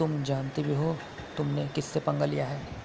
तुम जानती भी हो तुमने किससे पंगा लिया है।